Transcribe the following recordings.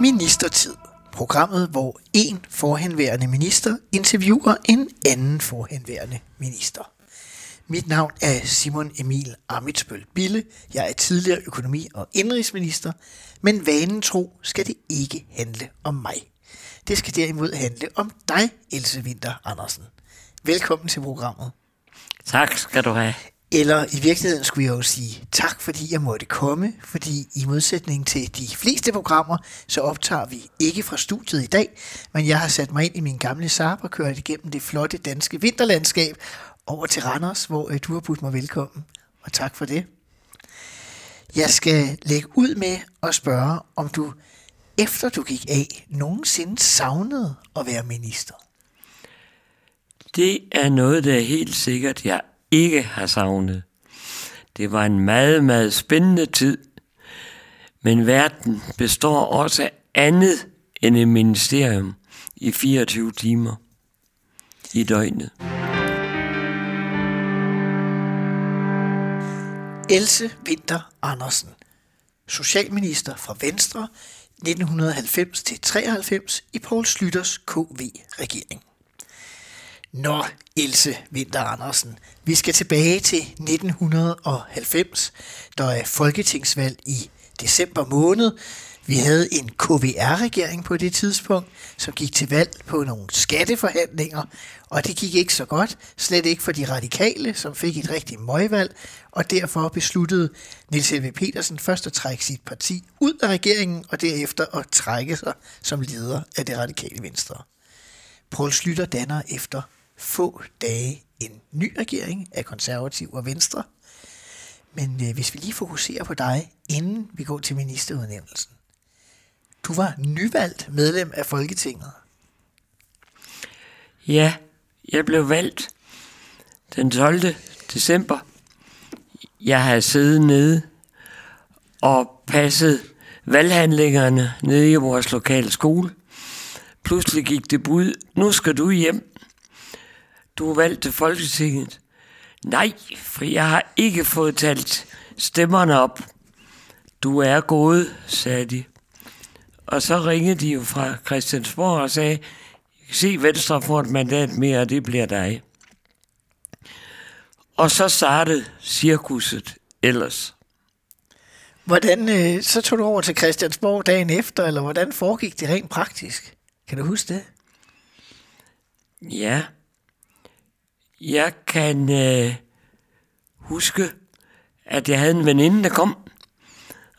Ministertid. Programmet, hvor en forhenværende minister interviewer en anden forhenværende minister. Mit navn er Simon Emil Amitsbøl Bille. Jeg er tidligere økonomi- og indrigsminister, men vanen tro skal det ikke handle om mig. Det skal derimod handle om dig, Else Winter Andersen. Velkommen til programmet. Tak skal du have. Eller i virkeligheden skulle jeg jo sige tak, fordi jeg måtte komme, fordi i modsætning til de fleste programmer, så optager vi ikke fra studiet i dag, men jeg har sat mig ind i min gamle Saab og kørt igennem det flotte danske vinterlandskab over til Randers, hvor øh, du har budt mig velkommen, og tak for det. Jeg skal lægge ud med at spørge, om du, efter du gik af, nogensinde savnede at være minister. Det er noget, der er helt sikkert, jeg ikke har savnet. Det var en meget, meget spændende tid, men verden består også af andet end et ministerium i 24 timer i døgnet. Else Winter Andersen, socialminister fra Venstre 1990-93 i Poul Slytters KV-regering. Nå, Else Vinter Andersen, vi skal tilbage til 1990, der er folketingsvalg i december måned. Vi havde en KVR-regering på det tidspunkt, som gik til valg på nogle skatteforhandlinger, og det gik ikke så godt, slet ikke for de radikale, som fik et rigtigt møgvalg, og derfor besluttede Niels Helve Petersen først at trække sit parti ud af regeringen, og derefter at trække sig som leder af det radikale venstre. Poul Slytter danner efter få dage en ny regering af konservativ og venstre. Men øh, hvis vi lige fokuserer på dig, inden vi går til ministerudnævnelsen. Du var nyvalgt medlem af Folketinget. Ja, jeg blev valgt den 12. december. Jeg havde siddet nede og passet valghandlingerne nede i vores lokale skole. Pludselig gik det bud, nu skal du hjem. Du er valgt til Folketinget. Nej, for jeg har ikke fået talt stemmerne op. Du er gået, sagde de. Og så ringede de jo fra Christiansborg og sagde, se Venstre får et mandat mere, og det bliver dig. Og så startede cirkuset ellers. Hvordan, øh, så tog du over til Christiansborg dagen efter, eller hvordan foregik det rent praktisk? Kan du huske det? Ja, jeg kan øh, huske, at jeg havde en veninde, der kom,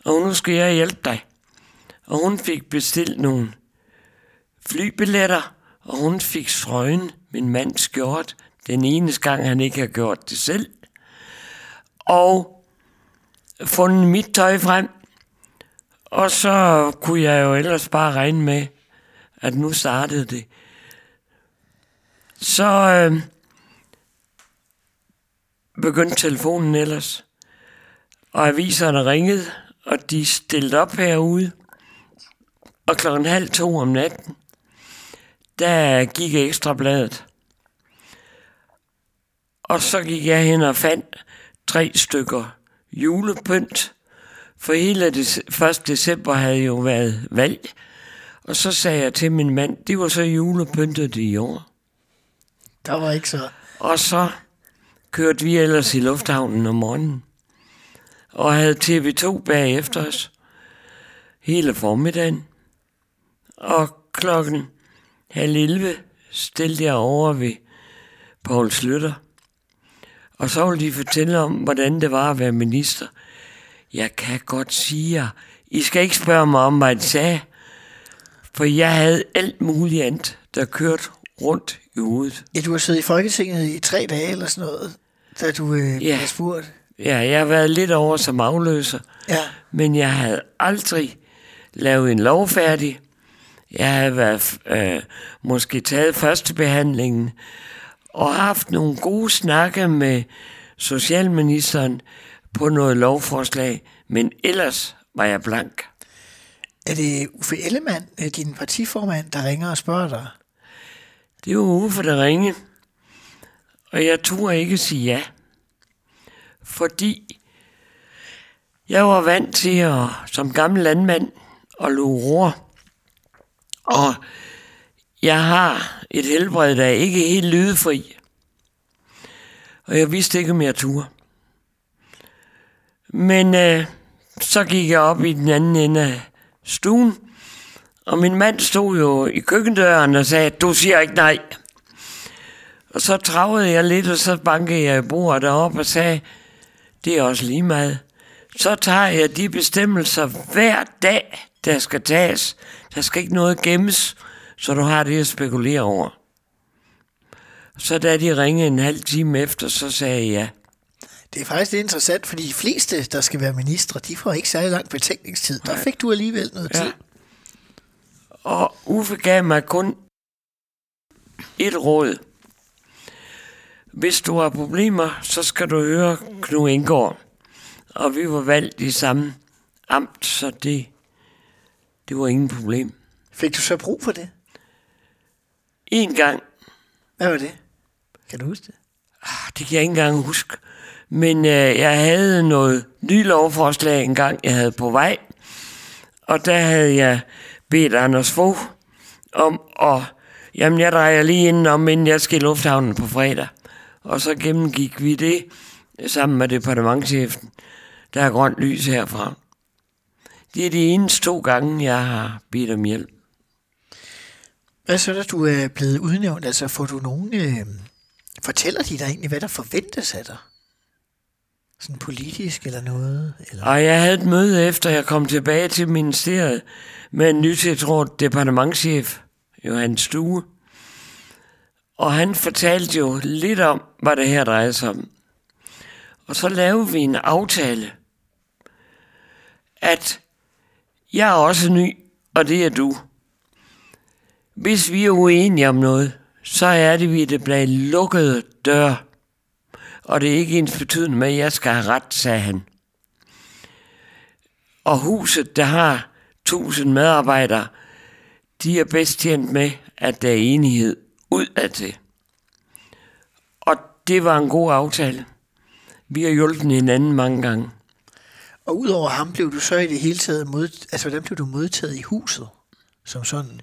og nu skal jeg hjælpe dig. Og hun fik bestilt nogle flybilletter, og hun fik strøgen min mands skjort, den eneste gang, han ikke har gjort det selv. Og fundet mit tøj frem, og så kunne jeg jo ellers bare regne med, at nu startede det. Så øh, begyndte telefonen ellers, og aviserne ringede, og de stillede op herude. Og klokken halv to om natten, der gik ekstrabladet. Og så gik jeg hen og fandt tre stykker julepynt, for hele det 1. december havde jo været valg. Og så sagde jeg til min mand, det var så julepyntet i år. Der var ikke så. Og så kørte vi ellers i lufthavnen om morgenen. Og havde TV2 bagefter os. Hele formiddagen. Og klokken halv 11 stillede jeg over ved Paul Slytter. Og så ville de fortælle om, hvordan det var at være minister. Jeg kan godt sige jer, I skal ikke spørge mig om, hvad jeg sagde. For jeg havde alt muligt andet, der kørte rundt i hovedet. Ja, du har siddet i Folketinget i tre dage eller sådan noget, da du øh, Ja. blev spurgt. Ja, jeg har været lidt over som afløser, Ja. men jeg havde aldrig lavet en lov færdig, Jeg havde været, øh, måske taget førstebehandlingen og haft nogle gode snakke med socialministeren på noget lovforslag, men ellers var jeg blank. Er det Uffe Ellemann, øh, din partiformand, der ringer og spørger dig? Det var Uffe, der ringe, og jeg turde ikke sige ja. Fordi jeg var vant til at, som gammel landmand, at luge roer. Og jeg har et helbred, der er ikke helt lydefri. Og jeg vidste ikke, om jeg turde. Men øh, så gik jeg op i den anden ende af stuen, og min mand stod jo i køkkendøren og sagde, du siger ikke nej. Og så travede jeg lidt, og så bankede jeg i bordet deroppe og sagde, det er også lige meget. Så tager jeg de bestemmelser hver dag, der skal tages. Der skal ikke noget gemmes, så du har det at spekulere over. Så da de ringede en halv time efter, så sagde jeg ja. Det er faktisk lidt interessant, fordi de fleste, der skal være ministre, de får ikke særlig lang betænkningstid. Der fik du alligevel noget Ja. tid. Og Uffe gav mig kun et råd. Hvis du har problemer, så skal du høre Knud Indgaard. Og vi var valgt i samme amt, så det, det var ingen problem. Fik du så brug for det? En gang, Hvad var det? Kan du huske det? ah, det kan jeg ikke engang huske, men øh, jeg havde noget ny lovforslag en gang, jeg havde på vej. Og der havde jeg bedt Anders Fogh om at, jamen jeg drejer lige indenom, inden jeg skal i lufthavnen på fredag. Og så gennemgik vi det sammen med departementchefen. Der er grønt lys herfra. Det er de eneste to gange, jeg har bedt om hjælp. Hvad så, da du er blevet udnævnt? Altså, får du nogen... Øh, fortæller de dig egentlig, hvad der forventes af dig? Sådan politisk eller noget? Eller? Og jeg havde et møde efter, jeg kom tilbage til ministeriet med en nytiltrådt departementchef, Johan Stue. Og han fortalte jo lidt om, hvad det her drejede sig om. Og så lavede vi en aftale, at jeg er også ny, og det er du. Hvis vi er uenige om noget, så er det vi det bliver lukkede døre. Og det er ikke ens betydende med, at jeg skal have ret, sagde han. Og huset, der har tusind medarbejdere, de er bedst tjent med, at der er enighed ud af det. Og det var en god aftale. Vi har hjulpet hinanden mange gange. Og udover ham blev du så i det hele taget mod, altså hvordan blev du modtaget i huset? Som sådan.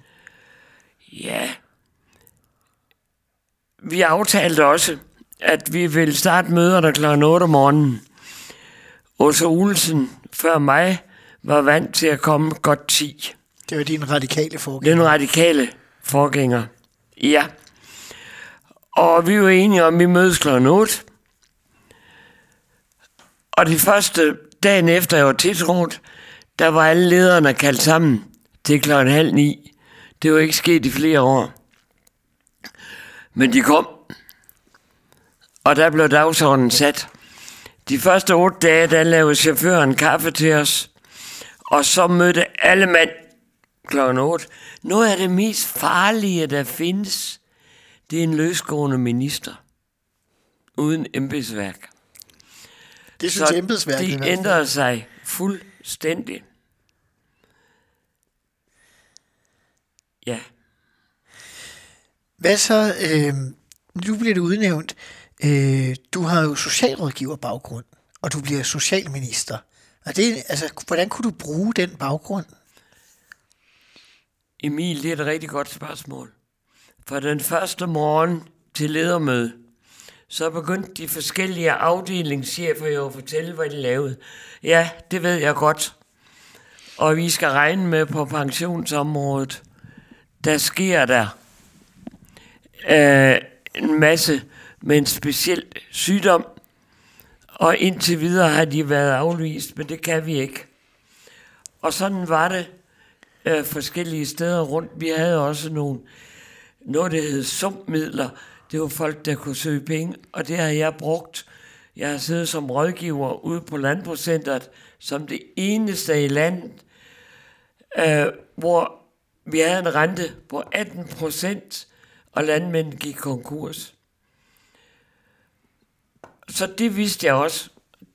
Ja. Vi aftalte også, at vi vil starte møderne kl. 8 om morgenen. Åsa Olsen før mig var vant til at komme godt 10. Det var din radikale forgænger. Den radikale forgænger. Ja. Og vi var enige om, at vi mødes kl. 8. Og de første dagen efter jeg var tiltrådt, der var alle lederne kaldt sammen til kl. halv ni. Det var ikke sket i flere år. Men de kom. Og der blev dagsordenen sat. De første otte dage, der lavede chaufføren kaffe til os. Og så mødte alle mand klokken 8. Noget af det mest farlige, der findes, det er en løsgående minister. Uden embedsværk. det synes embedsværket det fald. ændrede sig fuldstændig. Ja. Hvad så, øh, nu bliver du udnævnt, øh, du har jo socialrådgiver baggrund, og du bliver socialminister. Og det, altså, hvordan kunne du bruge den baggrund? Emil, det er et rigtig godt spørgsmål. For den første morgen til ledermøde, så begyndte de forskellige afdelingschefer jo at fortælle, hvad de lavede. Ja, det ved jeg godt. Og vi skal regne med på pensionsområdet, der sker der øh, en masse med en speciel sygdom, og indtil videre har de været afvist, men det kan vi ikke. Og sådan var det øh, forskellige steder rundt. Vi havde også nogle, noget, der hed sumpmidler. Det var folk, der kunne søge penge, og det har jeg brugt. Jeg har siddet som rådgiver ude på Landprocentret, som det eneste i landet, øh, hvor vi havde en rente på 18 procent, og landmændene gik konkurs. Så det vidste jeg også.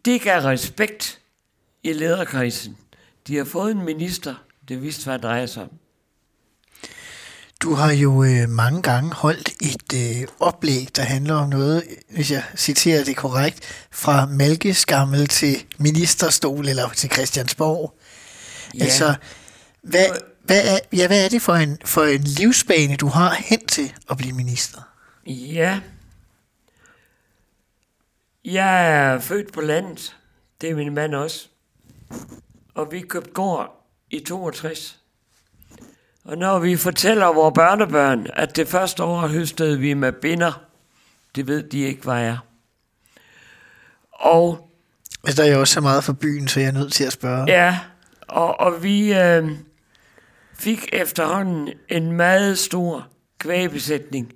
Det gav respekt i lederkredsen. De har fået en minister, det vidste, hvad det drejer sig om. Du har jo øh, mange gange holdt et øh, oplæg, der handler om noget, hvis jeg citerer det korrekt, fra malkeskammel til ministerstol eller til Christiansborg. Ja. Altså, hvad, hvad, er, ja, hvad er det for en, for en livsbane, du har hen til at blive minister? Ja. Jeg er født på landet. Det er min mand også. Og vi købte gård i 62. Og når vi fortæller vores børnebørn, at det første år høstede vi med binder, det ved de ikke, hvad er. Og Altså, der er jo også så meget for byen, så jeg er nødt til at spørge. Ja, og, og vi øh, fik efterhånden en meget stor kvægbesætning.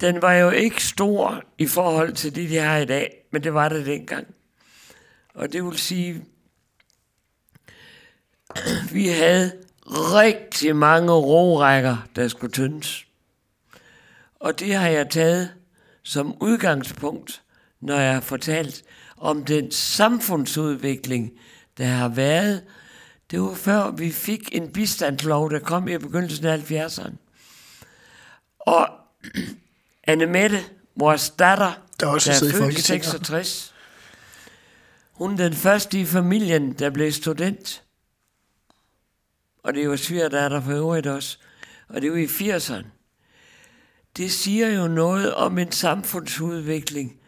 Den var jo ikke stor i forhold til det, de har i dag, men det var det dengang. Og det vil sige, vi havde rigtig mange rorækker, der skulle tyndes. Og det har jeg taget som udgangspunkt, når jeg har fortalt om den samfundsudvikling, der har været. Det var før vi fik en bistandslov, der kom i begyndelsen af 70'erne. Og Anne Mette, vores datter, Der også der er født i Folketinget. 66, hun er den første i familien, der blev student. Og det var svigerdatter for øvrigt også. Og det var i 80'erne. Det siger jo noget om en samfundsudvikling,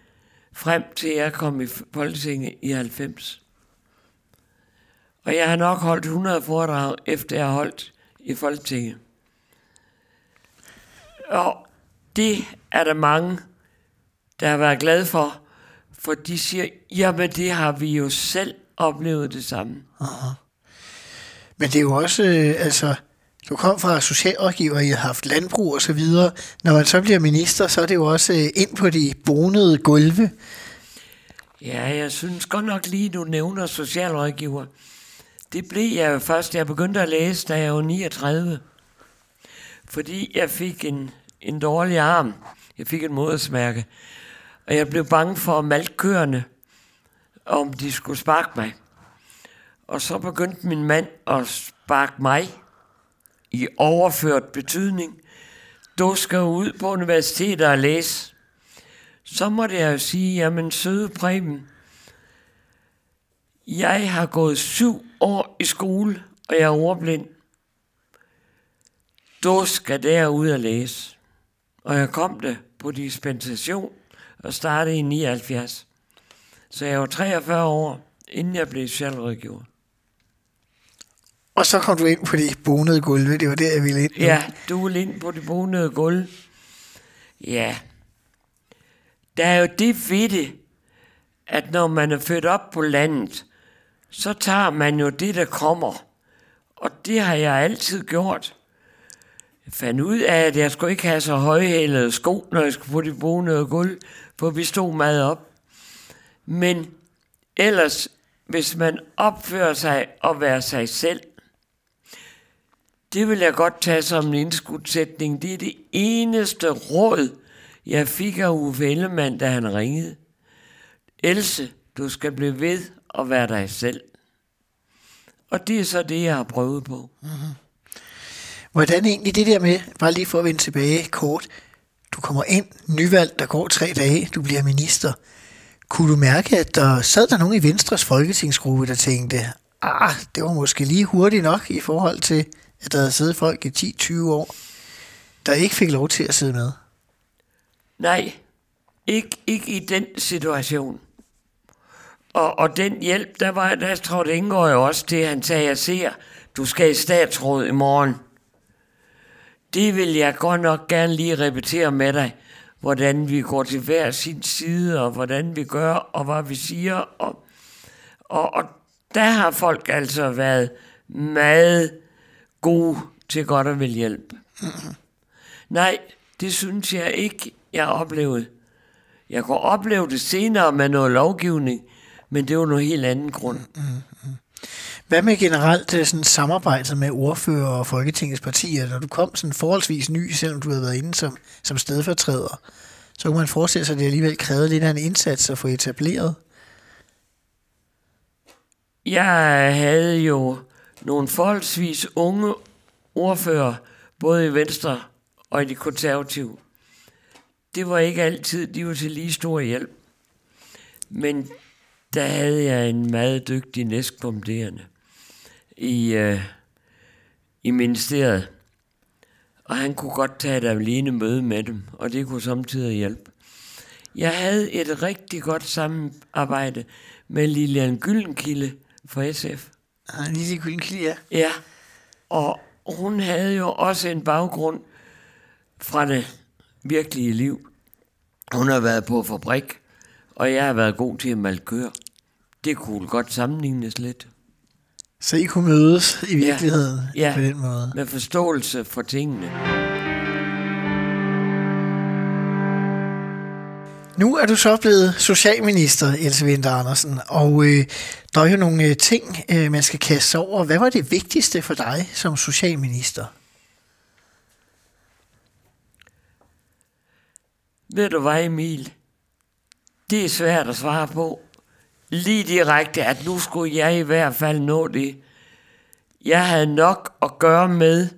frem til jeg kom i Folketinget i 90. Og jeg har nok holdt 100 foredrag, efter jeg har holdt i Folketinget. Og det er der mange, der har været glade for, for de siger, jamen det har vi jo selv oplevet det samme. Men det er jo også, øh, altså, du kom fra socialrådgiver, I har haft landbrug og så videre. Når man så bliver minister, så er det jo også øh, ind på de bonede gulve. Ja, jeg synes godt nok lige, du nævner socialrådgiver. Det blev jeg jo først, jeg begyndte at læse, da jeg var 39. Fordi jeg fik en, en dårlig arm. Jeg fik en modersmærke. Og jeg blev bange for malkøerne, om de skulle sparke mig. Og så begyndte min mand at sparke mig i overført betydning. Du skal ud på universitetet og læse. Så måtte jeg jo sige, jamen søde Preben, jeg har gået syv år i skole, og jeg er ordblind. Du skal derud og læse. Og jeg kom det på dispensation og startede i 79. Så jeg var 43 år, inden jeg blev socialrådgiver. Og så kom du ind på de bonede gulve, det var der, jeg ville ind. nu. Ja, du vil ind på det bonede gulv. Ja. Der er jo det ved det, at når man er født op på landet, så tager man jo det, der kommer. Og det har jeg altid gjort. Fandt ud af, at jeg skulle ikke have så højhælede sko, når jeg skulle på det bonede gulv, for vi stod meget op. Men ellers, hvis man opfører sig og være sig selv, det vil jeg godt tage som en indskudsætning. Det er det eneste råd, jeg fik af Uffe Ellemann, da han ringede. Else, du skal blive ved at være dig selv. Og det er så det, jeg har prøvet på. Mhm. Hvordan egentlig det der med, bare lige for at vende tilbage kort, du kommer ind, nyvalgt, der går tre dage, du bliver minister. Kunne du mærke, at der sad der nogen i Venstres folketingsgruppe, der tænkte, ah, det var måske lige hurtigt nok i forhold til, at der havde siddet folk i 10-20 år, der ikke fik lov til at sidde med? Nej, ikke, ikke i den situation. Og, og den hjælp, der var, der trådte Ingeborg indgår jo også det, han sagde, jeg ser, du skal i statsråd i morgen. Det vil jeg godt nok gerne lige repetere med dig, hvordan vi går til hver sin side, og hvordan vi gør, og hvad vi siger. Og, og, og der har folk altså været meget gode til godt at vil hjælpe. Nej, det synes jeg ikke, jeg oplevede. Jeg kunne opleve det senere med noget lovgivning, men det var noget helt anden grund. Mm, mm, mm. Hvad med generelt øh, sådan samarbejdet med ordfører og Folketingets partier? Når du kom sådan forholdsvis ny, selvom du havde været inde som, som stedfortræder, så kunne man forestille sig, at det alligevel krævede lidt af en indsats at få etableret. Jeg havde jo nogle forholdsvis unge ordfører, både i Venstre og i de konservative. Det var ikke altid, de var til lige stor hjælp. Men der havde jeg en meget dygtig næstkommanderende i, øh, i ministeriet. Og han kunne godt tage et alene møde med dem, og det kunne samtidig hjælpe. Jeg havde et rigtig godt samarbejde med Lilian Gyllenkilde fra SF. Ah, Lille Gyllenkilde, ja. Ja, og hun havde jo også en baggrund fra det virkelige liv. Hun har været på fabrik, og jeg har været god til at malke køer. Det kunne godt sammenlignes lidt. Så I kunne mødes i virkeligheden ja. på den måde. med forståelse for tingene. Nu er du så blevet socialminister, Else Winter Andersen, og øh, der er jo nogle øh, ting, øh, man skal kaste sig over. Hvad var det vigtigste for dig som socialminister? Ved du hvad, Emil? Det er svært at svare på. Lige direkte, at nu skulle jeg i hvert fald nå det. Jeg havde nok at gøre med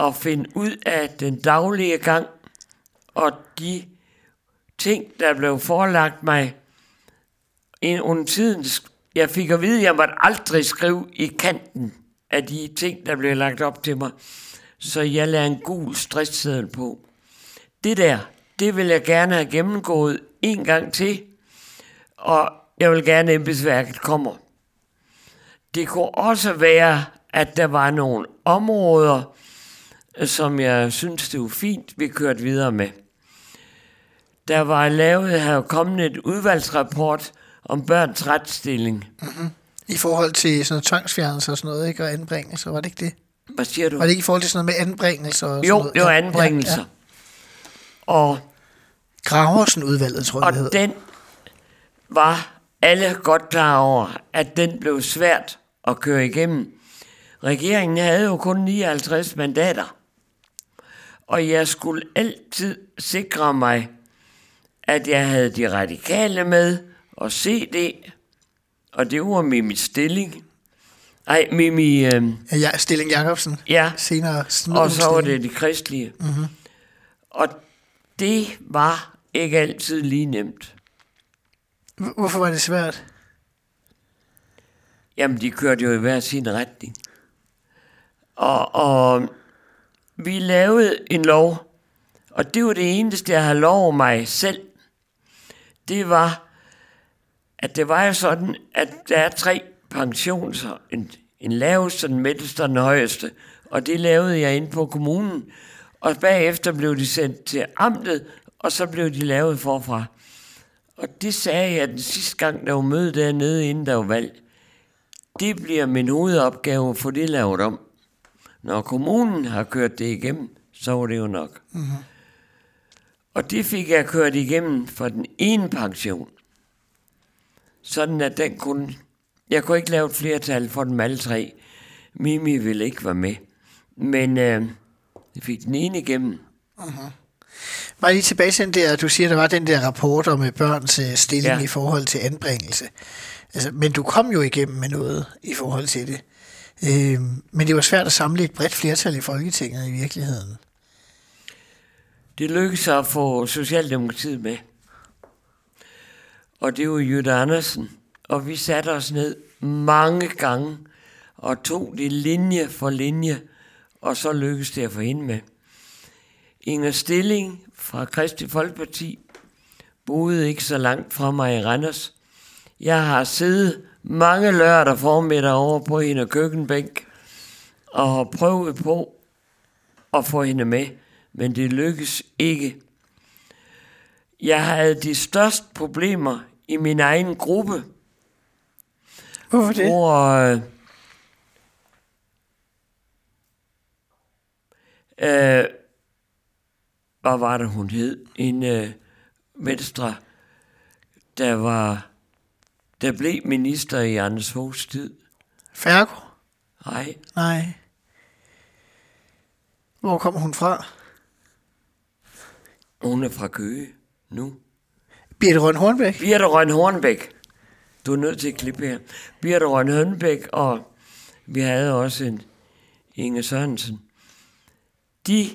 at finde ud af den daglige gang og de ting, der blev forelagt mig en under tiden. Jeg fik at vide, at jeg måtte aldrig skrive i kanten af de ting, der blev lagt op til mig. Så jeg lagde en gul stressseddel på. Det der, det vil jeg gerne have gennemgået en gang til, og jeg vil gerne, at embedsværket kommer. Det kunne også være, at der var nogle områder, som jeg synes, det var fint, vi kørte videre med. Der var lavet, her kommet et udvalgsrapport om børns retsstilling. I forhold til sådan noget tvangsfjernelse og sådan noget, ikke? Og anbringelser, var det ikke det? Hvad siger du? Var det ikke i forhold til sådan noget med anbringelser? Og Jo, noget? det var anbringelser. Ja, ja. Og, Graversen udvalget, tror jeg, og det hedder. den var alle godt klar over, at den blev svært at køre igennem. Regeringen havde jo kun 59 mandater. Og jeg skulle altid sikre mig, at jeg havde de radikale med, og CD, og det var Mimi Stilling. Ej, Mimi, øh, Ja, Stilling Jacobsen. ja, Senere og så var det de kristelige. Mm-hmm. Og det var ikke altid lige nemt. Hvorfor var det svært? Jamen, de kørte jo i hver sin retning. Og, og vi lavede en lov, og det var det eneste, jeg havde lov mig selv. Det var, at det var jo sådan, at der er tre pensioner. En, en laveste, den midterste og den højeste. Og det lavede jeg ind på kommunen. Og bagefter blev de sendt til amtet, og så blev de lavet forfra. Og det sagde jeg den sidste gang, der var møde dernede, inden der var valg. Det bliver min hovedopgave at få det lavet om. Når kommunen har kørt det igennem, så var det jo nok. Mm-hmm. Og det fik jeg kørt igennem for den ene pension. Sådan at den kunne... Jeg kunne ikke lave et flertal for dem alle tre. Mimi ville ikke være med. Men øh, jeg fik den ene igennem. Bare lige tilbage til den der, du siger, der var den der rapport om øh, børns øh, stilling ja. I forhold til anbringelse. Altså, men du kom jo igennem med noget i forhold til det. Øh, men det var svært at samle et bredt flertal i Folketinget i virkeligheden. Det lykkedes at få Socialdemokratiet med. Og det var Jytte Andersen. Og vi satte os ned mange gange og tog det linje for linje, og så lykkedes det at få hende med. Inger Stilling fra Kristi Folkeparti boede ikke så langt fra mig i Randers. Jeg har siddet mange lørdag formiddag over på hende køkkenbænk og har prøvet på at få hende med, men det lykkes ikke. Jeg havde de største problemer i min egen gruppe, Hvorfor det? hvor øh, øh, hvad var det, hun hed? En øh, venstre, der var der blev minister i Anders Foghs tid. Fergo? Nej, Nej. Hvor kommer hun fra? hun er fra Køge nu. Birte Røn Hornbæk? Birte Røn Hornbæk. Du er nødt til at klippe her. Birte Røn Hornbæk, og vi havde også en Inge Sørensen. De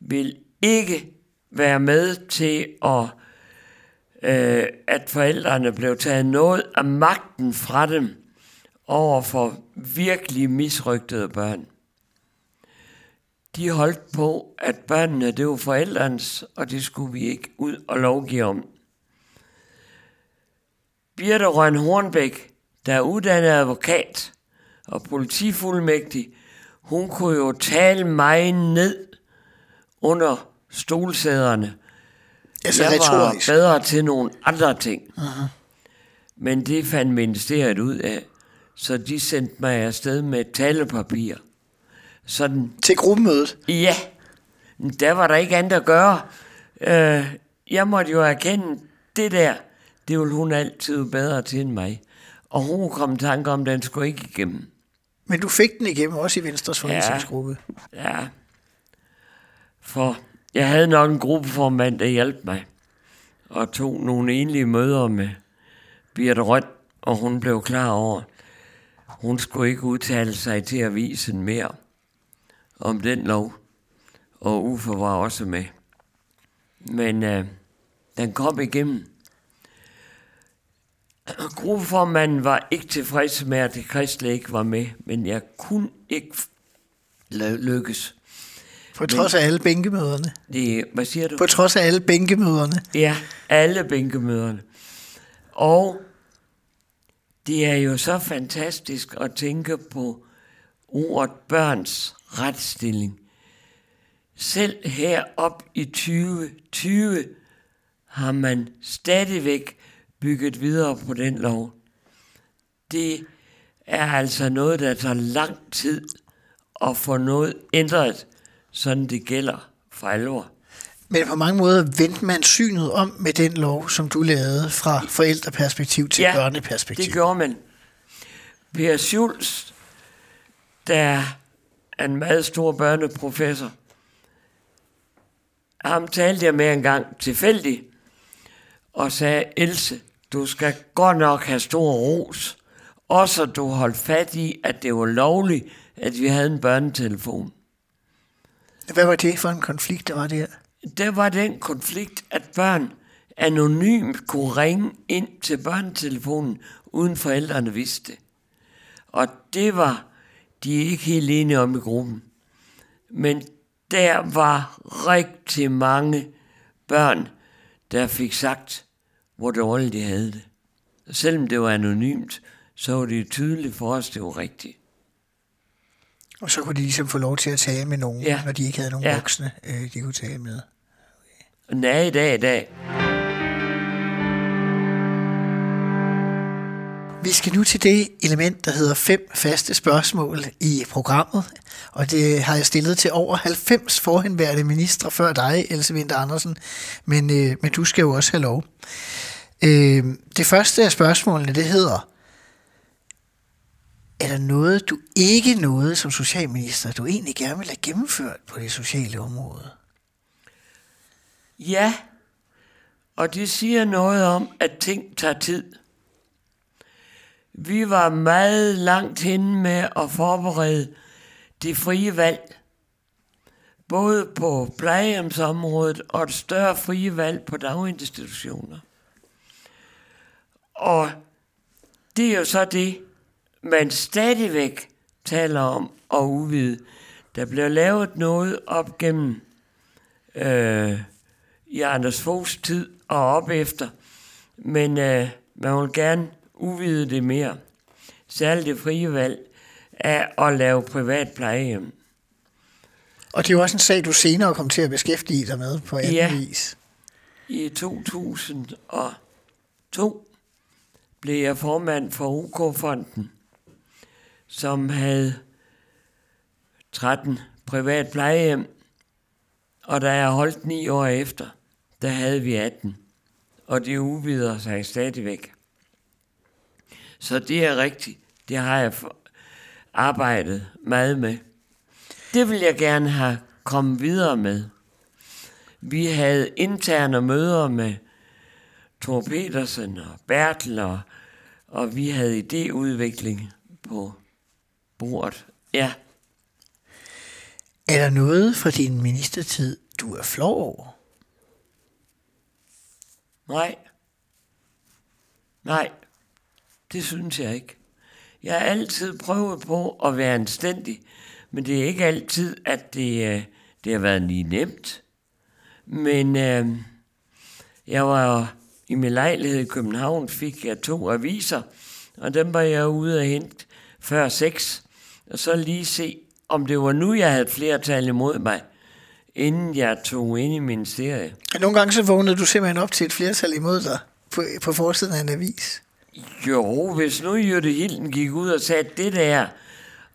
vil ikke være med til at, øh, at forældrene blev taget noget af magten fra dem over for virkelig misrygtede børn. De holdt på, at børnene det var forældrens, og det skulle vi ikke ud og lovgive om. Birte Røn Hornbæk, der er uddannet advokat og politifuldmægtig, hun kunne jo tale mig ned under stolsæderne. Altså jeg var retorisk. bedre til nogle andre ting. Uh-huh. Men det fandt ministeriet ud af, så de sendte mig afsted med talepapir. Sådan, Til gruppemødet. ja, der var der ikke andet at gøre. Øh, jeg måtte jo erkende, det der, det ville hun altid bedre til end mig. Og hun kom i tanke om, at den skulle ikke igennem. Men du fik den igennem også i Venstres folketingsgruppe. Ja. For jeg havde nok en gruppeformand, der hjalp mig. Og tog nogle enlige møder med Birte Røn, og hun blev klar over, hun skulle ikke udtale sig til avisen mere om den lov. Og Uffe var også med. Men øh, den kom igennem. Gruppeformanden var ikke tilfreds med, at det kristne ikke var med, men jeg kunne ikke lykkes. På trods af alle bænkemøderne. Det, hvad siger du? På trods af alle bænkemøderne. Ja, alle bænkemøderne. Og det er jo så fantastisk at tænke på ordet børns retsstilling. Selv her op i 2020 har man stadigvæk bygget videre på den lov. Det er altså noget, der tager lang tid at få noget ændret, sådan det gælder for alvor. Men på mange måder vendte man synet om med den lov, som du lavede fra forældreperspektiv til børneperspektiv. det gjorde man. Per Schulz, der er en meget stor børneprofessor, ham talte jeg med en gang tilfældigt, og sagde, Else, du skal godt nok have stor ros, også du holdt fat i, at det var lovligt, at vi havde en børnetelefon. Hvad var det for en konflikt, der var der? Der var den konflikt, at børn anonymt kunne ringe ind til børnetelefonen, uden forældrene vidste det. Og det var de ikke helt enige om i gruppen. Men der var rigtig mange børn, der fik sagt, hvor dårligt de havde det. Selvom det var anonymt, så var det tydeligt for os, det var rigtigt. Og så kunne de ligesom få lov til at tale med nogen, Ja. når de ikke havde nogen Ja. voksne, øh, de kunne tale med. Og nej, i dag i dag. Vi skal nu til det element, der hedder fem faste spørgsmål i programmet. Og det har jeg stillet til over 90 forhenværende ministre før dig, Else Winter Andersen. Men, øh, men du skal jo også have lov. Øh, det første af spørgsmålene, det hedder, er der noget, du ikke nåede som socialminister, du egentlig gerne vil have gennemført på det sociale område? Ja, og det siger noget om, at ting tager tid. Vi var meget langt henne med at forberede det frie valg. Både på plejehjemsområdet og et større frie valg på daginstitutioner. Og det er jo så det, man stadigvæk taler om og udvide. Der bliver lavet noget op gennem øh, i Anders Foghs tid og op efter. Men øh, man vil gerne udvide det mere. Særligt det frie valg af at lave privat plejehjem. Og det er jo også en sag, du senere kom til at beskæftige dig med på anden Ja. vis. I 2002 blev jeg formand for UK-fonden, som havde 13 privat plejehjem, og da jeg holdt ni år efter, der havde vi 18. Og det udvider sig stadigvæk. Så det er rigtigt. Det har jeg arbejdet meget med. Det vil jeg gerne have kommet videre med. Vi havde interne møder med Thor Petersen og Bertel, og, og vi havde idéudvikling på bordet. Ja, Er der noget fra din ministertid, du er flov over? nej. Nej, det synes jeg ikke. Jeg har altid prøvet på at være anstændig, men det er ikke altid, at det, øh, det har været lige nemt. Men øh, jeg var i min lejlighed i København, fik jeg to aviser, og dem var jeg ude at hente før seks, og så lige se, om det var nu, jeg havde flertal imod mig, inden jeg tog ind i ministeriet. Nogle gange så vågnede du simpelthen op til et flertal imod dig på, på forsiden af en avis. Jo, hvis nu Jytte Hilden gik ud og sagde det der,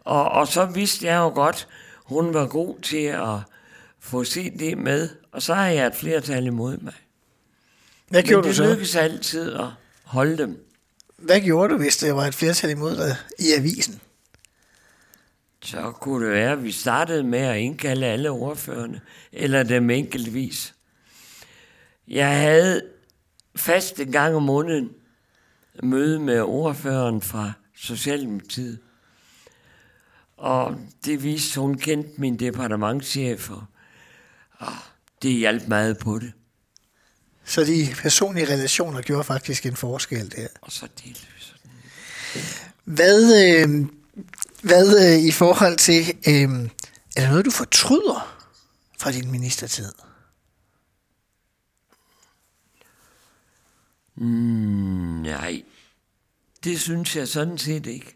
og, og så vidste jeg jo godt, hun var god til at få set det med, og så har jeg et flertal imod mig. Hvad Men gjorde du det så? lykkedes altid at holde dem. Hvad gjorde du, hvis der var et flertal imod dig i avisen? Så kunne det være, at vi startede med at indkalde alle ordførerne, eller dem enkeltvis. Jeg havde fast en gang om måneden møde med ordføreren fra Socialdemokratiet. Og det viste, hun kendte min departementchef, og, og det hjalp meget på det. Så de personlige relationer gjorde faktisk en forskel der. Og så delte vi sådan. Hvad, øh, hvad øh, i forhold til, øh, er der noget, du fortryder fra din ministertid? Mm, nej, det synes jeg sådan set ikke.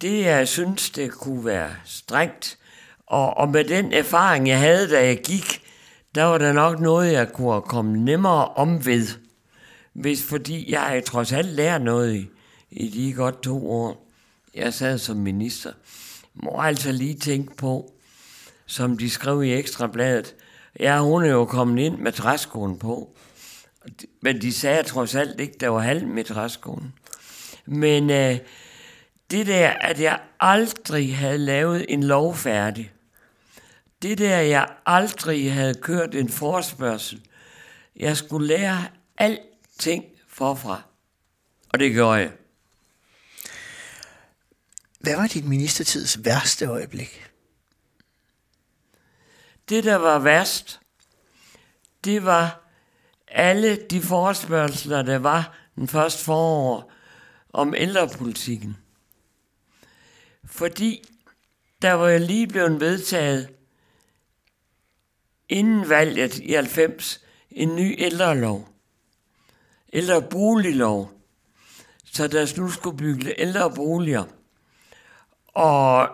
Det, jeg synes, det kunne være strengt, og, og med den erfaring, jeg havde, da jeg gik, der var der nok noget, jeg kunne komme nemmere om ved. Hvis, fordi jeg trods alt lærer noget i, i de godt to år, jeg sad som minister. Må altså lige tænke på, som de skrev i Ekstrabladet, ja, hun er jo kommet ind med træskoen på. Men de sagde trods alt ikke, der var halv med træskoen. Men øh, det der, at jeg aldrig havde lavet en lov færdig, det der, jeg aldrig havde kørt en forspørgsel, jeg skulle lære alting forfra. Og det gjorde jeg. Hvad var din ministertids værste øjeblik? Det, der var værst, det var alle de forespørgseler, der var den første forår om ældrepolitikken. Fordi der var jeg lige blevet vedtaget inden valget i 90 en ny ældrelov. Ældreboliglov. Så der nu skulle bygge ældreboliger. Og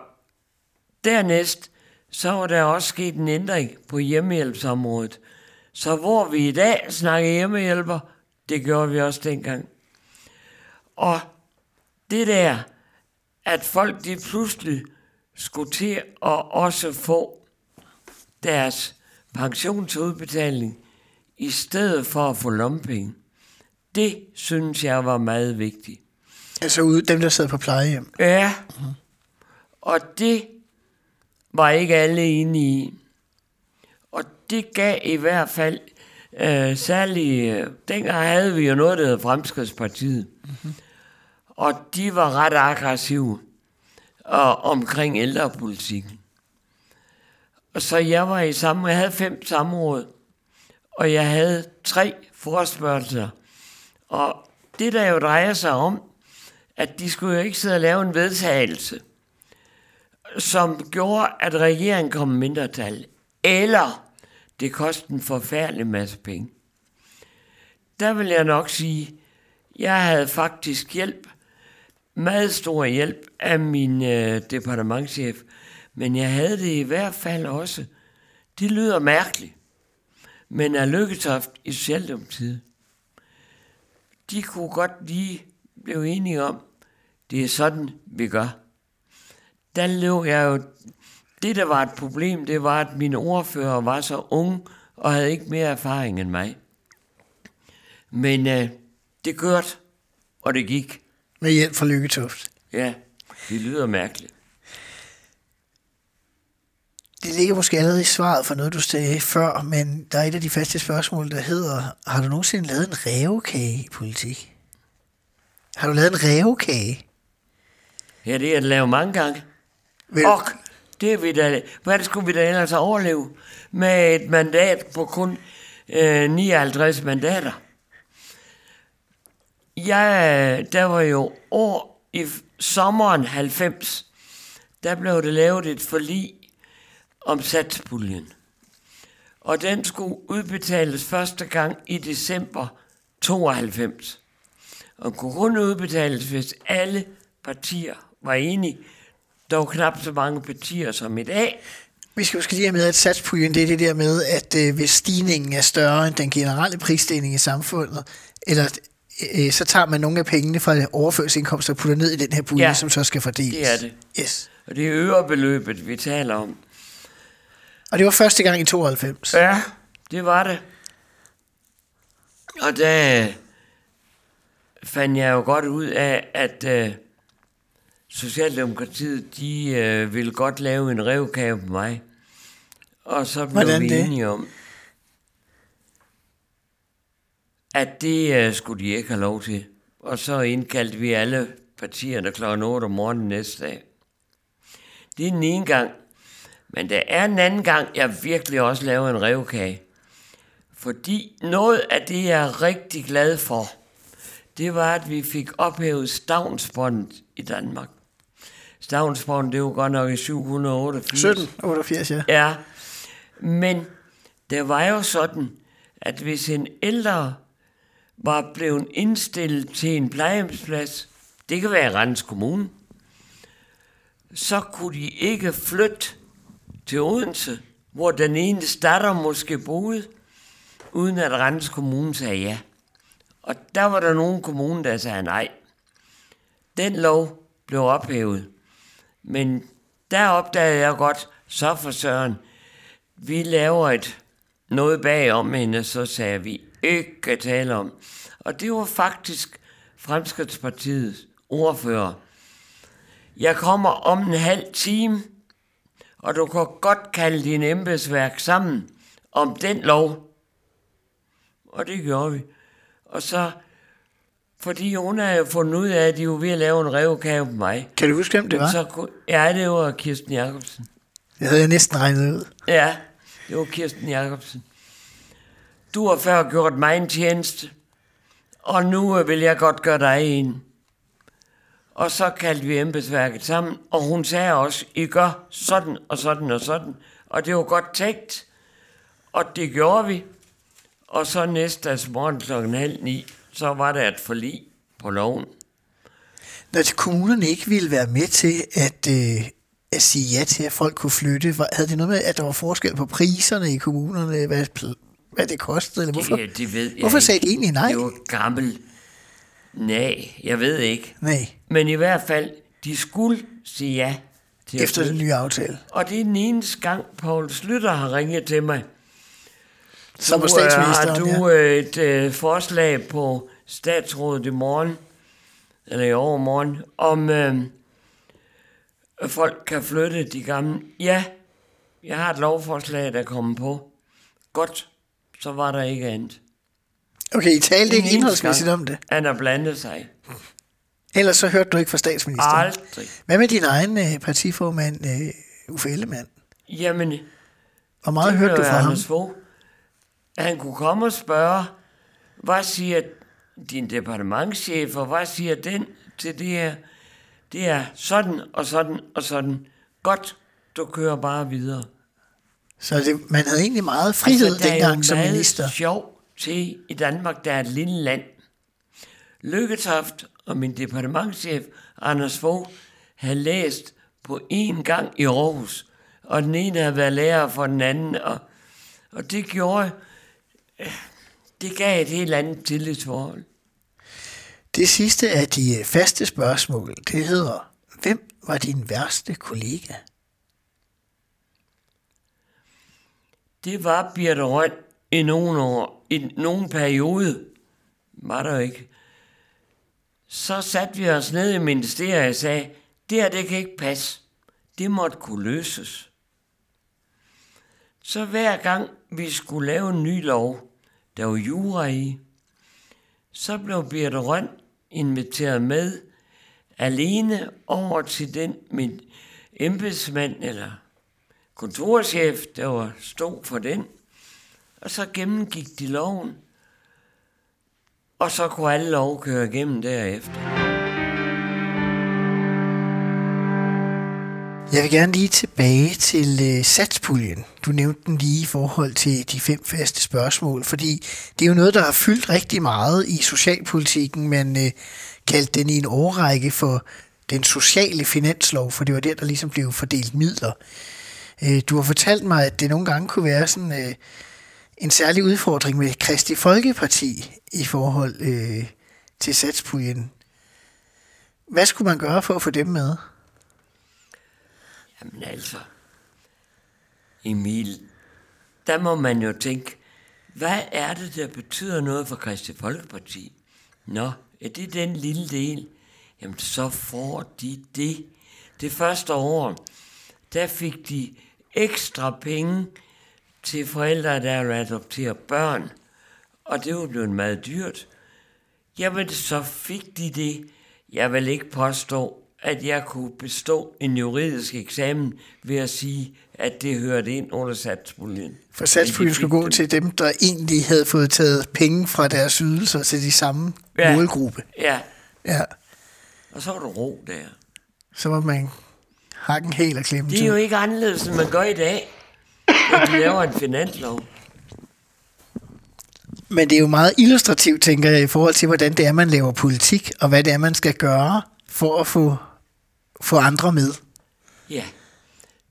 dernæst, så var der også sket en ændring på hjemmehjælpsområdet. Så hvor vi i dag snakker hjemmehjælper, det gjorde vi også dengang. Og det der, at folk de pludselig skulle til at også få deres pensionsudbetaling i stedet for at få lompenge, det synes jeg var meget vigtigt. Altså ude, dem, der sad på plejehjem. Ja, og det var ikke alle enige i. Og det gav i hvert fald øh, særligt... Øh, dengang havde vi jo noget, der hed Fremskridspartiet. Mm-hmm. Og de var ret aggressive og, omkring ældrepolitikken. Og så jeg var i samme... Jeg havde fem samråd, og jeg havde tre forspørgelser. Og det, der jo drejer sig om, at de skulle jo ikke sidde og lave en vedtagelse, som gjorde, at regeringen kom mindretal, eller det kostede en forfærdelig masse penge. Der vil jeg nok sige, jeg havde faktisk hjælp, meget stor hjælp af min øh, departementchef, men jeg havde det i hvert fald også. Det lyder mærkeligt, men er Lykketoft i Socialdemokratiet, de kunne godt lige blive enige om, det er sådan, vi gør. Der lå jeg jo... Det, der var et problem, det var, at mine ordfører var så unge og havde ikke mere erfaring end mig. Men øh, det kørte, og det gik. Med hjælp fra Lykketoft. Ja. Det lyder mærkeligt. Det ligger måske allerede i svaret for noget, du sagde før, men der er et af de faste spørgsmål, der hedder, har du nogensinde lavet en rævekage i politik? Har du lavet en rævekage? Ja, det er at lave mange gange. Vel, Og det er vi da, hvad skulle vi da ellers overleve med et mandat på kun øh, 59 mandater? Jeg, der var jo år i sommeren 90, der blev det lavet et forlig om satspuljen. Og den skulle udbetales første gang i december 92. Og kunne kun udbetales, hvis alle partier var enige. Var knap så mange partier som i dag. vi skal måske lige have med, at satspuljen, det er det der med, at øh, hvis stigningen er større end den generelle prisstigning i samfundet, eller øh, så tager man nogle af pengene fra overførselsindkomster og putter ned i den her pulje, Ja, som så skal fordeles. det er det. Yes. Og det er øverbeløbet, vi taler om. Og det var første gang i 92. Ja, det var det. Og der fandt jeg jo godt ud af, at øh, Socialdemokratiet, de øh, ville godt lave en revkage på mig. Og så blev Hvordan vi det? enige om, at det øh, skulle de ikke have lov til. Og så indkaldte vi alle partierne kl. 8 om morgenen næste dag. Det er den ene gang. Men der er en anden gang, jeg virkelig også laver en revkage. Fordi noget af det, jeg er rigtig glad for, det var, at vi fik ophævet stavnsbåndet i Danmark. Stavnsbåndet, det var godt nok i 788. 1788, ja. Ja, men det var jo sådan, at hvis en ældre var blevet indstillet til en plejehjemsplads, det kan være Randers Kommune, så kunne de ikke flytte til Odense, hvor den ene datter måske boede, uden at Randers Kommune sagde ja. Og der var der nogle kommuner, der sagde nej. Den lov blev ophævet. Men der opdagede jeg godt, så for Søren, vi laver et noget bagom hende, så sagde vi ikke at tale om. Og det var faktisk Fremskridspartiets ordfører. Jeg kommer om en halv time, og du kan godt kalde din embedsværk sammen om den lov. Og det gjorde vi. Og så, fordi hun havde jo fundet ud af, at de var ved at lave en revkage på mig. Kan du huske, hvem det var? Så kunne, ja, det var Kirsten Jacobsen. Det havde jeg næsten regnet ud. Ja, det var Kirsten Jacobsen. Du har før gjort mig en tjeneste, og nu vil jeg godt gøre dig en. Og så kaldte vi embedsværket sammen, og hun sagde også, I gør sådan og sådan og sådan. Og det var godt tænkt, og det gjorde vi. Og så næste dags morgen klokken halv ni, så var der et forlig på loven. Når kommunerne ikke ville være med til at, øh, at sige ja til, at folk kunne flytte, var, havde det noget med, at der var forskel på priserne i kommunerne, hvad, hvad det kostede, eller hvorfor, det, det ved jeg hvorfor sagde de egentlig nej? Det var gammel. Nej, jeg ved ikke. Nej, Men i hvert fald, de skulle sige ja til efter den nye aftale. Og det er den eneste gang, Poul Slytter har ringet til mig. Som Du, øh, statsministeren, Har du øh, et øh, forslag på statsrådet i morgen, eller i overmorgen, om øh, at folk kan flytte de gamle? Ja, jeg har et lovforslag, der kommer på. Godt, så var der ikke andet. Okay, I talte ikke indholdsmæssigt om det. Han har blandet sig. Ellers så hørte du ikke fra statsministeren. Aldrig. Hvad med din egen øh, partiformand, øh, Uffe Ellemann? Jamen, Hvor meget hørte du fra ham? Anders Fogh. Han kunne komme og spørge, hvad siger din departementchef, og hvad siger den til det her? Det er sådan og sådan og sådan. Godt, du kører bare videre. Så det, man havde egentlig meget frihed altså, der er dengang som minister. sjov til i Danmark, der er et lille land. Lykketoft og min departementchef, Anders Fogh, havde læst på én gang i Aarhus, og den ene havde været lærer for den anden, og, og det gjorde, det gav et helt andet tillidsforhold. Det sidste af de øh, faste spørgsmål, det hedder, hvem var din værste kollega? Det var Birte Røn i nogle år, i nogen periode, var der ikke. Så satte vi os ned i ministeriet og sagde, det her, det kan ikke passe. Det måtte kunne løses. Så hver gang vi skulle lave en ny lov, der var jura i, så blev Birte Røn inviteret med alene over til den min embedsmand eller kontorchef, der var stod for den. Og så gennemgik de loven, og så kunne alle lov køre igennem derefter. Jeg vil gerne lige tilbage til øh, satspuljen. Du nævnte den lige i forhold til de fem faste spørgsmål, fordi det er jo noget, der har fyldt rigtig meget i socialpolitikken. Man øh, kaldte den i en årrække for den sociale finanslov, for det var der, der ligesom blev fordelt midler. Øh, du har fortalt mig, at det nogle gange kunne være sådan øh, en særlig udfordring med Kristi Folkeparti i forhold øh, til satspuljen. Hvad skulle man gøre for at få dem med? Jamen altså, Emil, der må man jo tænke, hvad er det, der betyder noget for Kristi Folkeparti? Nå, er det den lille del? Jamen, så får de det. Det første år, der fik de ekstra penge til forældre, der adopterer børn. Og det var blevet meget dyrt. Jamen, så fik de det. Jeg vil ikke påstå, at jeg kunne bestå en juridisk eksamen ved at sige, at det hørte ind under satspuljen. For satspuljen skulle gå til dem, der egentlig havde fået taget penge fra deres ydelser til de samme ja. målgruppe. Ja. Ja. Og så var der ro der. Så var man hakken helt og klemme Det er jo ikke anderledes, end man gør i dag, når de laver en finanslov. Men det er jo meget illustrativt, tænker jeg, i forhold til, hvordan det er, man laver politik, og hvad det er, man skal gøre for at få, få andre med. Ja,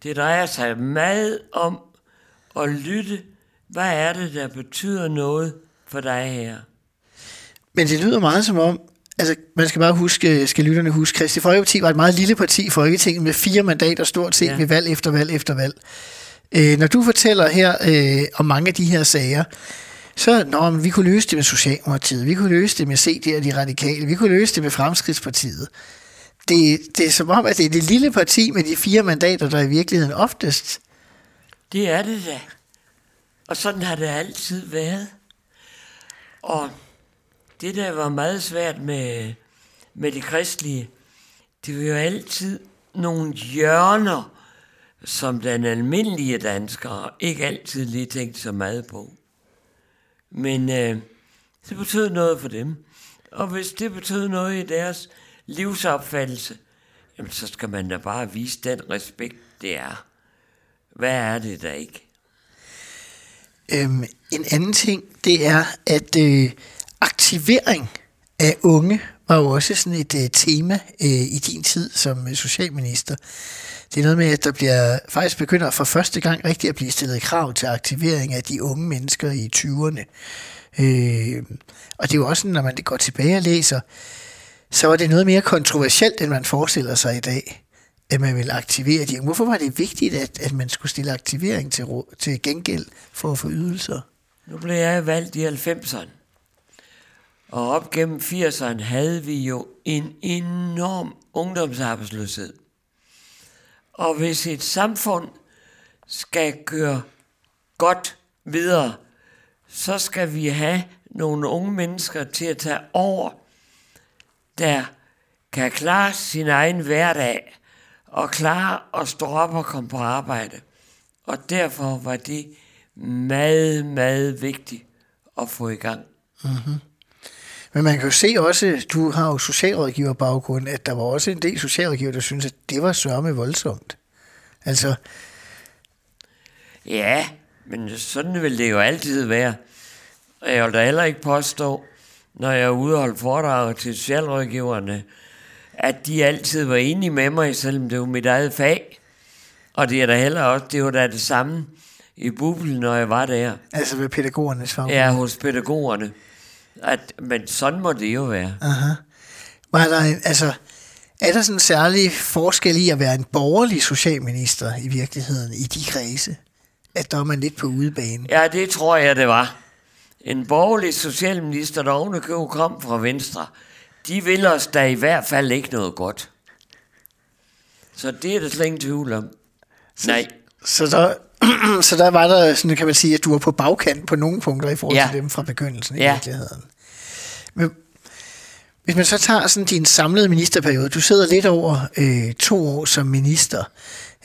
det drejer sig meget om at lytte. Hvad er det, der betyder noget for dig her? Men det lyder meget som om, altså man skal bare huske, skal lytterne huske, Kristi Folkeparti var et meget lille parti i Folketinget med fire mandater stort set ja. ved valg efter valg efter valg. Øh, når du fortæller her øh, om mange af de her sager, så nå, men vi kunne løse det med Socialdemokratiet, vi kunne løse det med CD og de radikale, vi kunne løse det med Fremskridtspartiet. Det, det er som om, at det er det lille parti med de fire mandater, der i virkeligheden oftest. Det er det da. Og sådan har det altid været. Og det, der var meget svært med, med det kristelige, det var jo altid nogle hjørner, som den almindelige dansker ikke altid lige tænkte så meget på. Men øh, det betød noget for dem. Og hvis det betød noget i deres livsopfattelse, jamen så skal man da bare vise den respekt, det er. Hvad er det der ikke? Øhm, en anden ting, det er, at øh, aktivering af unge var jo også sådan et øh, tema øh, i din tid som øh, socialminister. Det er noget med, at der bliver faktisk begynder for første gang rigtig at blive stillet krav til aktivering af de unge mennesker i 20'erne. Øh, og det er jo også, når man går tilbage og læser, så var det noget mere kontroversielt, end man forestiller sig i dag, at man vil aktivere de unge. Hvorfor var det vigtigt, at, at man skulle stille aktivering til, til gengæld for at få ydelser? Nu blev jeg valgt i 90'erne. Og op gennem 80'erne havde vi jo en enorm ungdomsarbejdsløshed. Og hvis et samfund skal køre godt videre, så skal vi have nogle unge mennesker til at tage over, der kan klare sin egen hverdag og klare at stå op og komme på arbejde. Og derfor var det meget, meget vigtigt at få i gang. Mm-hmm. Men man kan jo se også, du har jo socialrådgiverbaggrund, at der var også en del socialrådgiver, der synes, at det var sørme voldsomt. Altså... Ja, men sådan vil det jo altid være. Jeg vil da heller ikke påstå, når jeg holde foredrag til socialrådgiverne, at de altid var enige med mig, selvom det var mit eget fag. Og det er da heller også, det var da det samme i Bubel, når jeg var der. Altså ved pædagogernes fag? Ja, hos pædagogerne. At, men sådan må det jo være. Aha. Var der, en, altså, er der sådan en særlig forskel i at være en borgerlig socialminister i virkeligheden i de kredse? At der er man lidt på udebane? Ja, det tror jeg, det var. En borgerlig socialminister, der ovenikøbet kom fra Venstre, de vil os da i hvert fald ikke noget godt. Så det er der slet ingen tvivl om. Nej, Så der, så der var der, sådan kan man sige, at du var på bagkant på nogle punkter i forhold Ja. til dem fra begyndelsen i Ja. virkeligheden. Men hvis man så tager sådan din samlede ministerperiode, du sidder lidt over øh, to år som minister.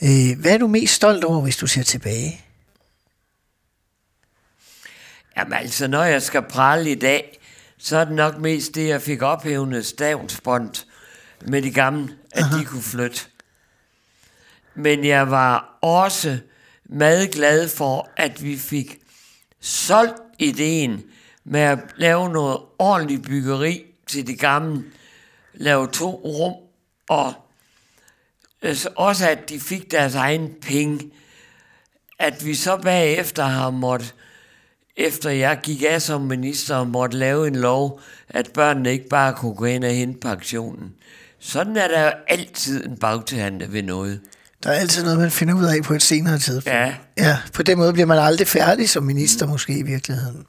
Øh, hvad er du mest stolt over, hvis du ser tilbage? Jamen altså, når jeg skal prale i dag, så er det nok mest det, jeg fik ophævende stavnsbånd med de gamle, at de kunne flytte. Men jeg var også meget glad for, at vi fik solgt ideen med at lave noget ordentligt byggeri til de gamle. Lave to rum, og altså også at de fik deres egen penge. At vi så bagefter har måttet efter jeg gik af som minister og måtte lave en lov, at børnene ikke bare kunne gå ind og hente pensionen. Sådan er der jo altid en bagtagende ved noget. Der er altid noget, man finder ud af på et senere tidspunkt. Ja. Ja, på den måde bliver man aldrig færdig som minister måske i virkeligheden.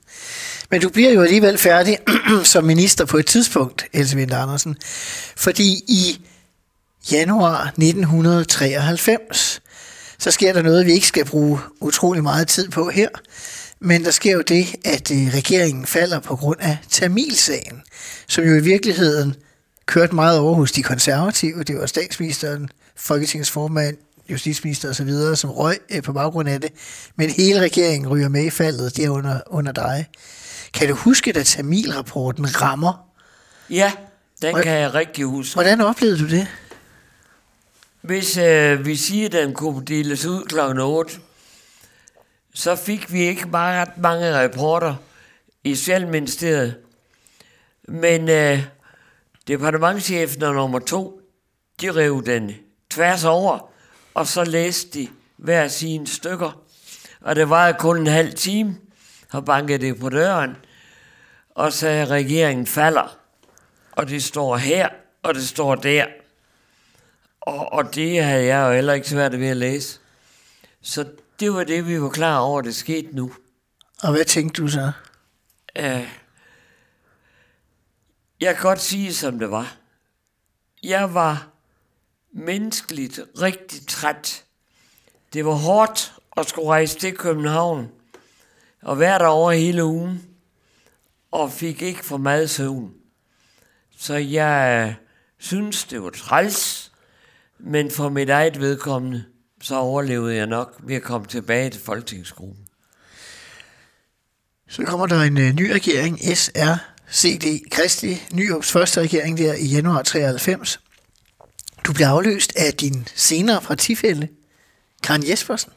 Men du bliver jo alligevel færdig som minister på et tidspunkt, Else Winter Andersen. Fordi i januar 1993, så sker der noget, vi ikke skal bruge utrolig meget tid på her. Men der sker jo det, at øh, regeringen falder på grund af Tamilsagen, som jo i virkeligheden kørte meget over hos de konservative. Det var statsministeren, Folketingets formand, justitsminister og så videre, som røg øh, på baggrund af det. Men hele regeringen ryger med i faldet derunder under dig. Kan du huske, da Tamil-rapporten rammer? Ja, den Hvor- kan jeg rigtig huske. Hvordan oplevede du det? Hvis øh, vi siger, at den kunne deles ud kl. 8, så fik vi ikke bare ret mange rapporter i Socialministeriet. Men øh, departementchefen og nummer to, de rev den tværs over, og så læste de hver sine stykker. Og det var kun en halv time, og bankede det på døren, og sagde, at regeringen falder. Og det står her, og det står der. Og, og det havde jeg jo heller ikke svært ved at læse. Så det var det, vi var klar over, det skete nu. Og hvad tænkte du så? Uh, jeg kan godt sige, som det var. Jeg var menneskeligt rigtig træt. Det var hårdt at skulle rejse til København og være der over hele ugen, og fik ikke for meget søvn. Så jeg øh, synes, det var træls, men for mit eget vedkommende, så overlevede jeg nok ved at komme tilbage til folketingsgruppen. Så kommer der en øh, ny regering, SRCD, Kristelig, Nyrups første regering der i januar 93. Du bliver afløst af din senere partifælle, Karen Jespersen.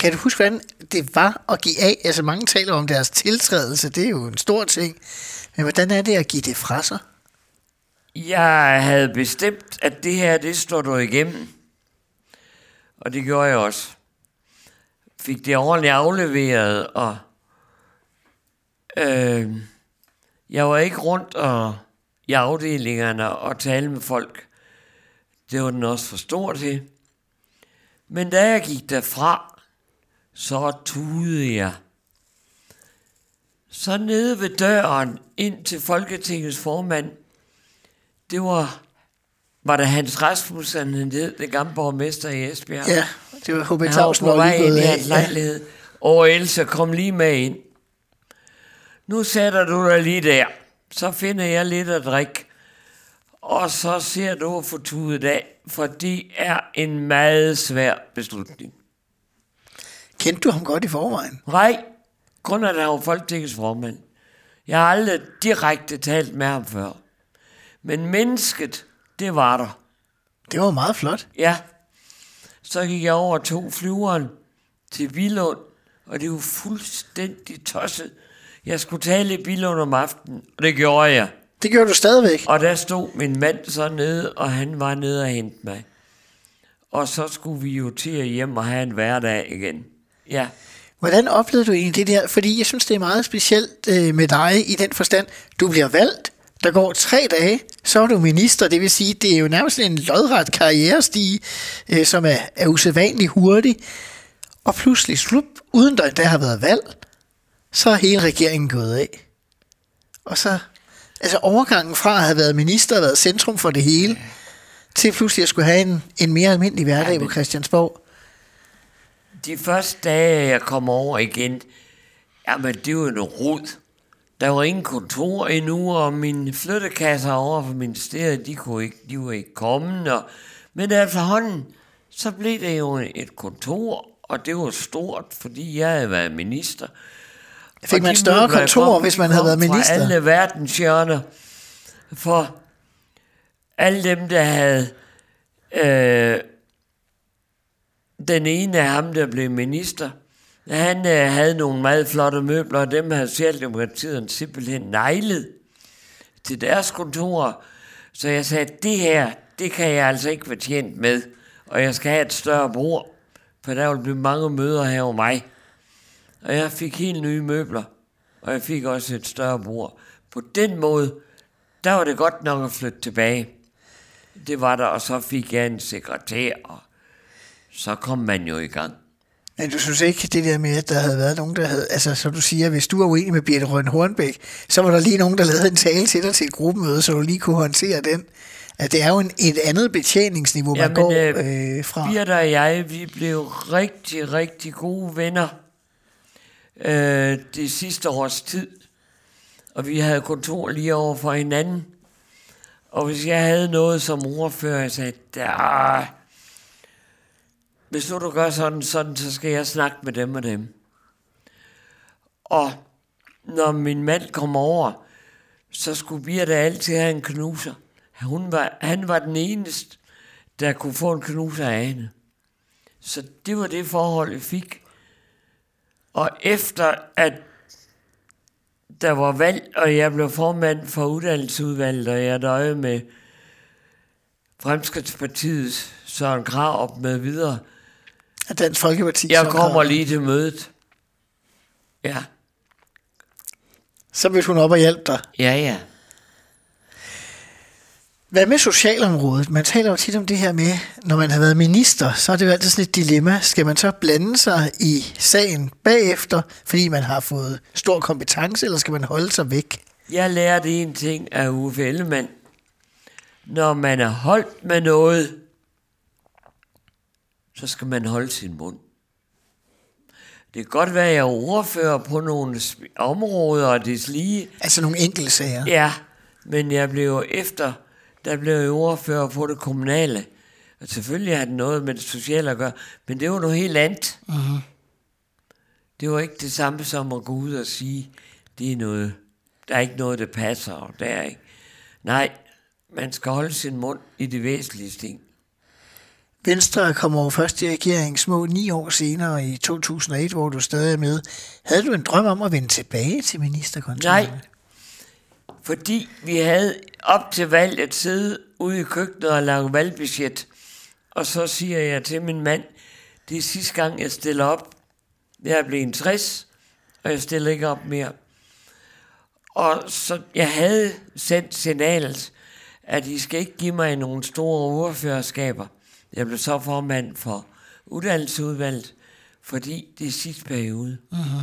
Kan du huske, hvordan det var at give af? Altså mange taler om deres tiltrædelse, det er jo en stor ting. Men hvordan er det at give det fra sig? Jeg havde bestemt, at det her, det står du igennem. Og det gjorde jeg også. Fik det ordentligt afleveret, og øh, jeg var ikke rundt og, i afdelingerne og tale med folk. Det var den også for stor til. Men da jeg gik derfra, så tudede jeg. Så nede ved døren ind til Folketingets formand, det var, var det Hans Rasmussen, han hed, den gamle borgmester i Esbjerg. Ja, det var H.B. Tausen, på var lige gået af. lejlighed, og Else kom lige med ind. Nu sætter du dig lige der, så finder jeg lidt at drikke, og så ser du at få tudet af, for det er en meget svær beslutning. Kendte du ham godt i forvejen? Nej, kun at han var Folketingets formand. Jeg har aldrig direkte talt med ham før. Men mennesket, det var der. Det var meget flot. Ja. Så gik jeg over og tog flyveren til Bilund, og det var fuldstændig tosset. Jeg skulle tale i Bilund om aftenen, og det gjorde jeg. Det gjorde du stadigvæk. Og der stod min mand så nede, og han var nede og hente mig. Og så skulle vi jo til at hjem og have en hverdag igen. Ja. Hvordan oplevede du egentlig det der? Fordi jeg synes, det er meget specielt øh, med dig i den forstand. Du bliver valgt, der går tre dage, så er du minister. Det vil sige, det er jo nærmest en lodret karrierestige, øh, som er, er usædvanlig hurtig. Og pludselig, slup, uden der endda har været valg, så er hele regeringen gået af. Og så, altså overgangen fra at have været minister og været centrum for det hele, til pludselig at skulle have en, en mere almindelig hverdag Ja, på Christiansborg? De første dage, jeg kom over igen, jamen det var noget rod. Der var ingen kontor endnu, og mine flyttekasser over for ministeriet, de, kunne ikke, de var ikke kommet. Og, men efterhånden, så blev det jo et kontor, og det var stort, fordi jeg havde været minister. Fik Og man større møbler, kontor, kom, hvis man havde været Fra minister? alle verdens hjørner. For alle dem, der havde... Øh, den ene af ham, der blev minister, han øh, havde nogle meget flotte møbler, og dem havde Socialdemokratiet simpelthen nejlet til deres kontor. Så jeg sagde, det her, det kan jeg altså ikke være tjent med, og jeg skal have et større bord, for der vil blive mange møder her over mig. Og jeg fik helt nye møbler, og jeg fik også et større bord. På den måde, der var det godt nok at flytte tilbage. Det var der, og så fik jeg en sekretær, og så kom man jo i gang. Men du synes ikke, det der med, at der havde været nogen, der havde... Altså, som du siger, hvis du var uenig med Birte Røn Hornbæk, så var der lige nogen, der lavede en tale til dig til et gruppemøde, så du lige kunne håndtere den. At det er jo en, et andet betjeningsniveau, man Jamen, går øh, øh, fra. Birte og jeg, vi blev rigtig, rigtig gode venner øh, det sidste års tid. Og vi havde kontor lige over for hinanden. Og hvis jeg havde noget som ordfører, jeg sagde, der, hvis nu du gør sådan, sådan, så skal jeg snakke med dem og dem. Og når min mand kom over, så skulle Birte altid have en knuser. Hun var, han var den eneste, der kunne få en knuser af hende. Så det var det forhold, jeg fik. Og efter at der var valg, og jeg blev formand for uddannelsesudvalget, og jeg døje med Fremskridtspartiets Søren Krav med videre. At Dansk Folkeparti... Jeg kommer lige til mødet. Ja, Så vil hun op og hjælpe dig. ja, ja. Hvad med socialområdet? Man taler jo tit om det her med, når man har været minister, så er det jo altid sådan et dilemma. Skal man så blande sig i sagen bagefter, fordi man har fået stor kompetence, eller skal man holde sig væk? Jeg lærte en ting af Uffe Ellemann. Når man er holdt med noget, så skal man holde sin mund. Det kan godt være, at jeg er ordfører på nogle områder og deslige. Altså nogle enkelte sager. Ja, men jeg blev jo efter, der blev jeg ordfører på det kommunale. Og selvfølgelig har det noget med det sociale at gøre, men det var noget helt andet. Mm-hmm. Det var ikke det samme som at gå ud og sige, det er noget, der er ikke noget, der passer, og der er ikke. Nej, man skal holde sin mund i de væsentlige ting. Venstre kom over først i regeringen små ni år senere i 2001, hvor du stadig er med. Havde du en drøm om at vende tilbage til ministerkontoret? Nej, fordi vi havde op til valget siddet ude i køkkenet og lavet valgbudget. Og så siger jeg til min mand, det er sidste gang, jeg stiller op. Jeg er blevet 60, og jeg stiller ikke op mere. Og så jeg havde sendt signalet, at I skal ikke give mig nogle store ordførerskaber. Jeg blev så formand for uddannelsesudvalget, fordi det er sidste periode. Uh-huh.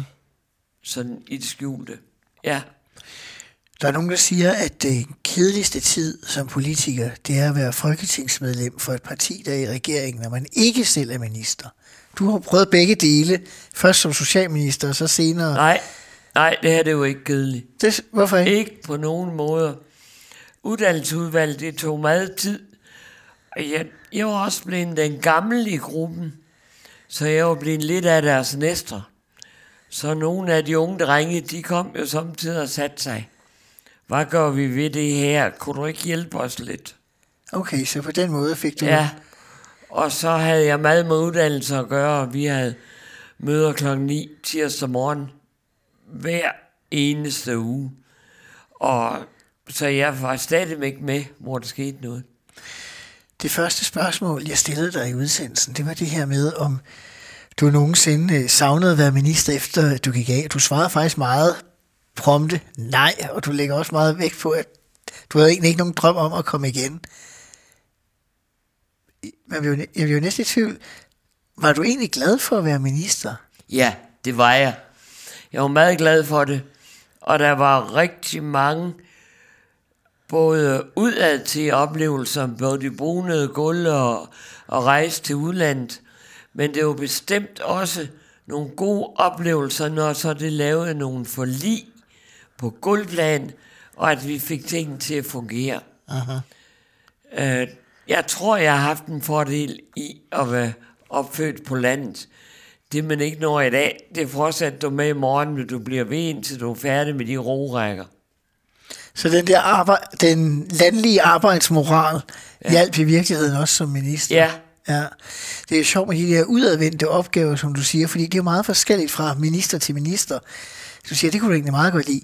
Sådan i det skjulte. Ja. Der er nogen, der siger, at det kedeligste tid som politiker, det er at være folketingsmedlem for et parti, der er i regeringen, når man ikke selv er minister. Du har prøvet begge dele, først som socialminister, og så senere... Nej, nej, det her det er jo ikke kedeligt. Det, hvorfor ikke? Ikke på nogen måde. Uddannelsesudvalget, det tog meget tid. Jeg, jeg var også blevet den gamle i gruppen, så jeg var blevet lidt af deres næster. Så nogle af de unge drenge, de kom jo samtidig og satte sig. Hvad gør vi ved det her? Kunne du ikke hjælpe os lidt? Okay, så på den måde fik du... Ja, og så havde jeg meget med uddannelse at gøre, og vi havde møder klokken 9 tirsdag morgen hver eneste uge. Og så jeg var stadigvæk med, hvor der skete noget. Det første spørgsmål, jeg stillede dig i udsendelsen, det var det her med, om du nogensinde øh, savnede at være minister, efter du gik af. Du svarede faktisk meget prompte nej, og du lægger også meget vægt på, at du havde egentlig ikke nogen drøm om at komme igen. Men jeg blev- jeg blev næsten i tvivl. Var du egentlig glad for at være minister? Ja, det var jeg. Jeg var meget glad for det. Og der var rigtig mange både udad til oplevelser, både de brunede gulv og, og rejse til udlandet, men det var bestemt også nogle gode oplevelser, når så det lavede nogle forlig på guldplan, og at vi fik tingene til at fungere. Aha. Øh, jeg tror, jeg har haft en fordel i at være opfødt på landet. Det man ikke når i dag, det fortsætter du med i morgen, når du bliver ved, indtil du er færdig med de rorækker. Så den der arbejde, den landlige arbejdsmoral ja. hjalp i virkeligheden også som minister? Ja. Ja, det er jo sjovt med de der udadvendte opgaver, som du siger, fordi det er jo meget forskelligt fra minister til minister. Du siger, det kunne du egentlig meget godt lide.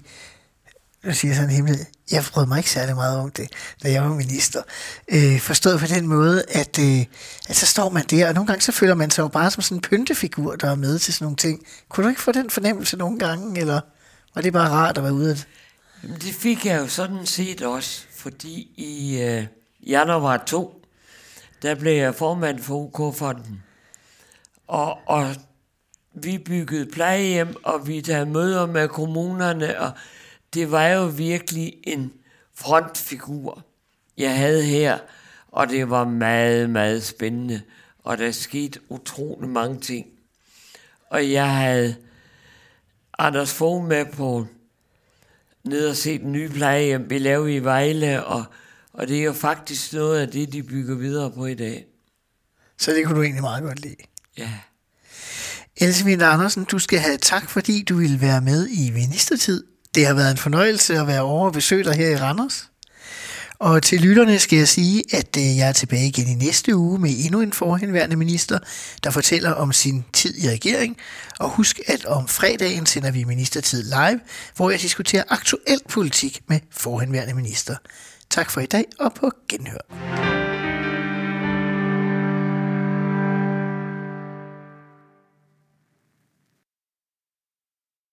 Du siger sådan himmel, jeg brød mig ikke særlig meget om det, da jeg var minister. Øh, forstået på den måde, at, øh, at så står man der, og nogle gange så føler man sig jo bare som sådan en pyntefigur, der er med til sådan nogle ting. Kunne du ikke få den fornemmelse nogle gange, eller var det bare rart at være ude af det? Jamen, det fik jeg jo sådan set også, fordi i øh, januar 2, der blev jeg formand for UK-fonden. Og, og vi byggede plejehjem, og vi havde møder med kommunerne, og det var jo virkelig en frontfigur, jeg havde her, og det var meget, meget spændende, og der skete utrolig mange ting. Og jeg havde Anders Fogh med på ned og se den nye plejehjem, vi laver i Vejle, og, og det er jo faktisk noget af det, de bygger videre på i dag. Så det kunne du egentlig meget godt lide. Ja. Else Vinter Andersen, du skal have tak, fordi du ville være med i ministertid. Det har været en fornøjelse at være over og besøge dig her i Randers. Og til lytterne skal jeg sige, at øh, jeg er tilbage igen i næste uge med endnu en forhenværende minister, der fortæller om sin tid i regering. Og husk, at om fredagen sender vi Ministertid live, hvor jeg diskuterer aktuel politik med forhenværende minister. Tak for i dag og på genhør.